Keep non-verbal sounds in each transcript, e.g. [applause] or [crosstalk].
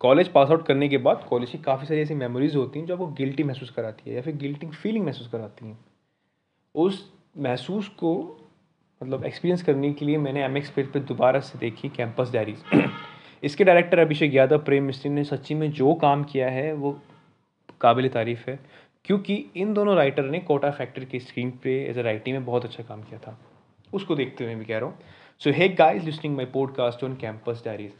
College pass out करने के बाद कॉलेज की काफ़ी सारी ऐसी मेमोरीज होती हैं जो आपको गिल्टी महसूस कराती है या फिर गिल्टी फीलिंग महसूस कराती हैं। उस महसूस को मतलब एक्सपीरियंस करने के लिए मैंने एम एक्स पे दोबारा से देखी कैंपस डायरीज [clears throat] इसके डायरेक्टर अभिषेक यादव प्रेम मिस्त्री ने सच्ची में जो काम किया है वो काबिल तारीफ़ है। क्योंकि इन दोनों राइटर ने कोटा फैक्ट्री की स्क्रीन पे एज ए राइटिंग में बहुत अच्छा काम किया था। उसको देखते हुए मैं कह रहा हूँ। So hey guys listening my podcast on campus diaries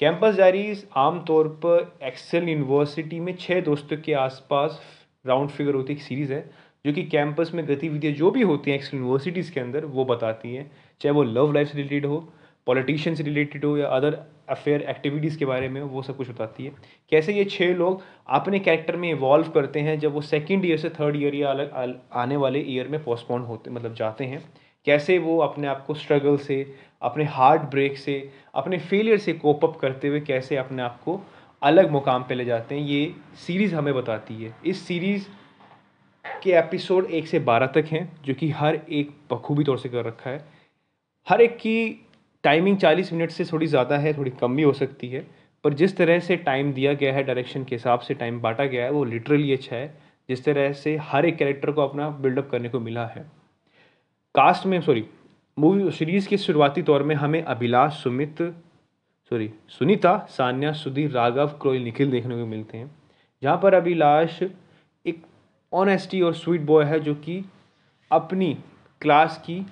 campus diaries आमतौर पर एक्सेल यूनिवर्सिटी में छः दोस्तों के आसपास राउंड फिगर होती एक सीरीज़ है, जो कि कैंपस में गतिविधियाँ जो भी होती हैं एक्सेल यूनिवर्सिटीज़ के अंदर, वो बताती हैं। चाहे वो लव लाइफ से रिलेटेड हो, पॉलिटिशियन से रिलेटेड हो या अदर अफेयर एक्टिविटीज़ के बारे में, वो सब कुछ बताती है। कैसे ये छः लोग अपने कैरेक्टर में इवॉल्व करते हैं, जब वो सेकेंड ईयर से थर्ड ईयर या अलग आने वाले ईयर में पोस्टपोन होते मतलब जाते हैं। कैसे वो अपने आप को स्ट्रगल से, अपने हार्ट ब्रेक से, अपने फेलियर से कोप अप करते हुए कैसे अपने आप को अलग मुकाम पे ले जाते हैं, ये सीरीज़ हमें बताती है। इस सीरीज़ के एपिसोड एक से बारह तक हैं, जो कि हर एक बखूबी तौर से कर रखा है। हर एक की टाइमिंग चालीस मिनट से थोड़ी ज़्यादा है, थोड़ी कम भी हो सकती है, पर जिस तरह से टाइम दिया गया है डायरेक्शन के हिसाब से टाइम बांटा गया है, वो लिटरली अच्छा है। जिस तरह से हर एक कैरेक्टर को अपना बिल्डअप करने को मिला है। कास्ट में सॉरी मूवी सीरीज़ के शुरुआती तौर में हमें अभिलाष, सुमित सॉरी सुनीता, सान्या, सुधीर, राघव क्रोल निखिल देखने को मिलते हैं। जहाँ पर अभिलाष एक ऑनेस्टी और स्वीट बॉय है जो कि अपनी क्लास की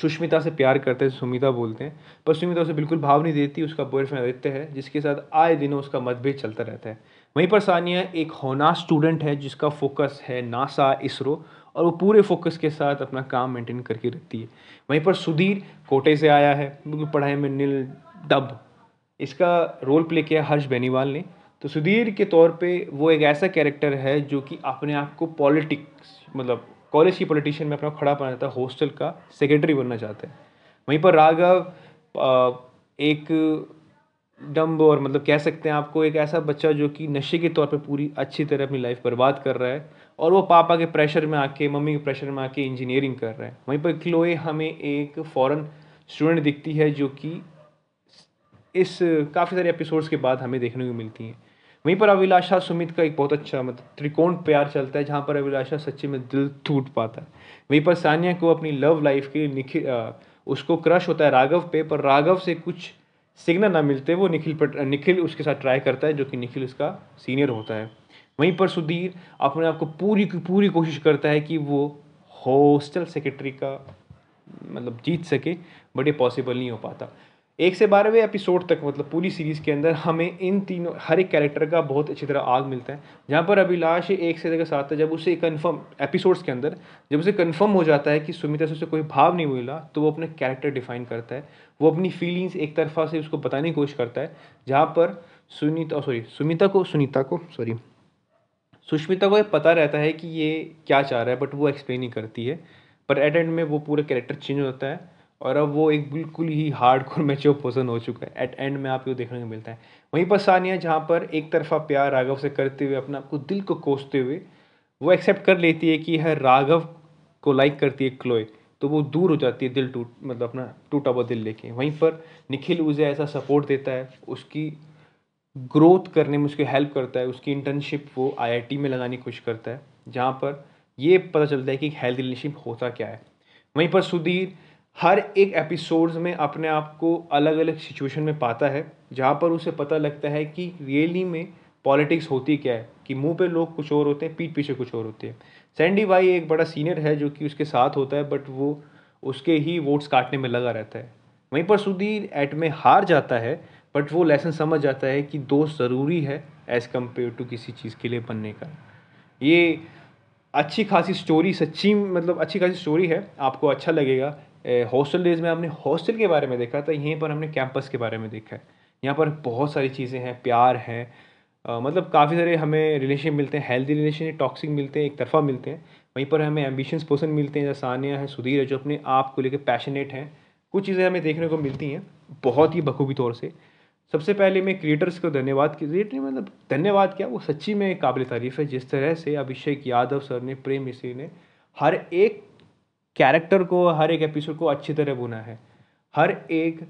सुष्मिता से प्यार करते हैं, सुमिता बोलते हैं। पर सुमिता उसे बिल्कुल भाव नहीं देती, उसका बॉयफ्रेंड आदित्य है, जिसके साथ आए दिनों उसका मतभेद चलता रहता है। वहीं पर सानिया एक होना स्टूडेंट है, जिसका फोकस है नासा, इसरो और वो पूरे फोकस के साथ अपना काम मेंटेन करके रखती है। वहीं पर सुधीर कोटे से आया है बिल्कुल पढ़ाई में नील डब इसका रोल प्ले किया हर्ष बेनीवाल ने। तो सुधीर के तौर पे वो एक ऐसा कैरेक्टर है जो कि अपने आप को पॉलिटिक्स मतलब कॉलेज की पॉलिटिशियन में अपना खड़ा पाना चाहता है, हॉस्टल का सेक्रेटरी बनना चाहते हैं। वहीं पर राघव एक डम्ब और मतलब कह सकते हैं आपको एक ऐसा बच्चा जो कि नशे के तौर पे पूरी अच्छी तरह अपनी लाइफ बर्बाद कर रहा है। और वो पापा के प्रेशर में आके, मम्मी के प्रेशर में आके इंजीनियरिंग कर रहा है। वहीं पर क्लोए हमें एक फॉरेन स्टूडेंट दिखती है जो कि इस, काफ़ी सारे एपिसोड्स के बाद हमें देखने को मिलती हैं। वहीं पर अभिलाषा सुमित का एक बहुत अच्छा मतलब त्रिकोण प्यार चलता है, जहाँ पर अभिलाषा सच्चे में दिल टूट पाता है। वहीं पर सानिया को अपनी लव लाइफ के निखिल उसको क्रश होता है राघव पे, पर राघव से कुछ सिग्नल ना मिलते, वो निखिल पर, निखिल उसके साथ ट्राई करता है, जो कि निखिल उसका सीनियर होता है। वहीं पर सुधीर अपने आप को पूरी की पूरी कोशिश करता है कि वो हॉस्टल सेक्रेटरी का मतलब जीत सके, बट ये पॉसिबल नहीं हो पाता। एक से बारहवें एपिसोड तक मतलब पूरी सीरीज़ के अंदर हमें इन तीनों, हर एक कैरेक्टर का बहुत अच्छी तरह आग मिलता है। जहाँ पर अभिलाष एक से जगह साथ है जब उसे कन्फर्म एपिसोड्स के अंदर, जब उसे कन्फर्म हो जाता है कि सुमिता से उसे कोई भाव नहीं मिला तो वो अपने कैरेक्टर डिफाइन करता है। वो अपनी फीलिंग्स एक तरफा से उसको बताने की कोशिश करता है, जहाँ पर सुनीता सॉरी सुमिता को, सुनीता को सॉरी सुष्मिता को पता रहता है कि ये क्या चाह रहा है बट वो एक्सप्लेन नहीं करती है। पर एट एंड में वो पूरा कैरेक्टर चेंज हो जाता है और अब वो एक बिल्कुल ही हार्ड कोर मैच्योर पर्सन हो चुका है। एट एंड में आपको देखने को मिलता है। वहीं पर सानिया, जहाँ पर एक तरफा प्यार राघव से करते हुए अपना आपको दिल को कोसते हुए वो एक्सेप्ट कर लेती है कि हर राघव को लाइक करती है क्लोए तो वो दूर हो जाती है दिल टूट मतलब अपना टूटा हुआ दिल लेके। वहीं पर निखिल उसे ऐसा सपोर्ट देता है, उसकी ग्रोथ करने में उसकी हेल्प करता है, उसकी इंटर्नशिप वो आईआईटी में लगाने की कोशिश करता है, जहाँ पर ये पता चलता है कि हेल्थ रिलेशनशिप होता क्या है। वहीं पर सुधीर हर एक एपिसोड्स में अपने आप को अलग अलग सिचुएशन में पाता है, जहाँ पर उसे पता लगता है कि रियली में पॉलिटिक्स होती क्या है, कि मुँह पे लोग कुछ और होते हैं, पीठ पीछे कुछ और होते हैं। सैंडी भाई एक बड़ा सीनियर है जो कि उसके साथ होता है बट वो उसके ही वोट्स काटने में लगा रहता है। वहीं पर सुधीर एट में हार जाता है बट वो लेसन समझ जाता है कि दोस्त ज़रूरी है एज़ कंपेयर टू किसी चीज़ के लिए बनने का। ये अच्छी खासी स्टोरी सच्ची मतलब अच्छी खासी स्टोरी है आपको अच्छा लगेगा। हॉस्टल डेज़ में हमने हॉस्टल के बारे में देखा था यहीं पर हमने कैंपस के बारे में देखा है। यहाँ पर बहुत सारी चीज़ें हैं प्यार है आ, मतलब काफ़ी सारे हमें रिलेशन मिलते हैं हेल्दी रिलेशन टॉक्सिक मिलते हैं एक तरफा मिलते हैं। वहीं पर हमें एम्बिशंस पर्सन मिलते हैं सानिया है सुधीर है जो अपने आप को लेकर पैशनेट हैं। कुछ चीज़ें हमें देखने को मिलती हैं बहुत ही बखूबी तौर से। सबसे पहले मैं क्रिएटर्स को धन्यवाद की मतलब धन्यवाद क्या? वो सच्ची में काबिल तारीफ़ है। जिस तरह से अभिषेक यादव सर ने, प्रेम मिश्री ने हर एक कैरेक्टर को, हर एक एपिसोड को अच्छी तरह बुना है। हर एक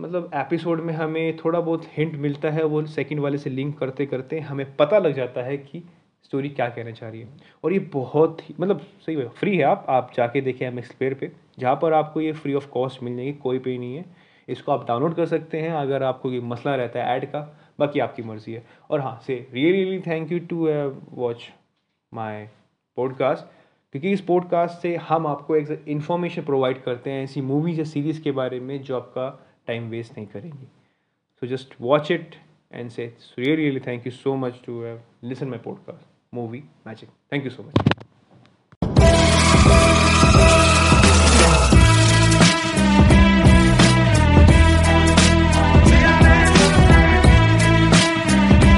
मतलब एपिसोड में हमें थोड़ा बहुत हिंट मिलता है। वो सेकंड वाले से लिंक करते करते हमें पता लग जाता है कि स्टोरी क्या कहना चाह रही है। और ये बहुत ही मतलब सही है फ्री है आप। आप जाके देखें एम एक्स प्लेयर पर जहाँ पर आपको ये फ्री ऑफ़ कॉस्ट मिल जाएगी कोई पे नहीं है। इसको आप डाउनलोड कर सकते हैं अगर आपको ये मसला रहता है ऐड का, बाकी आपकी मर्ज़ी है और हाँ से really really thank you to watch my podcast क्योंकि इस पॉडकास्ट से हम आपको एक इन्फॉर्मेशन प्रोवाइड करते हैं ऐसी मूवीज़ या सीरीज़ के बारे में जो आपका टाइम वेस्ट नहीं करेंगी so just watch it and से really really thank you so much to listen my podcast movie magic. Thank you so much.